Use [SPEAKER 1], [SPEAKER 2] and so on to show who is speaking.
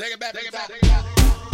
[SPEAKER 1] Take it back, take it back. Take it back.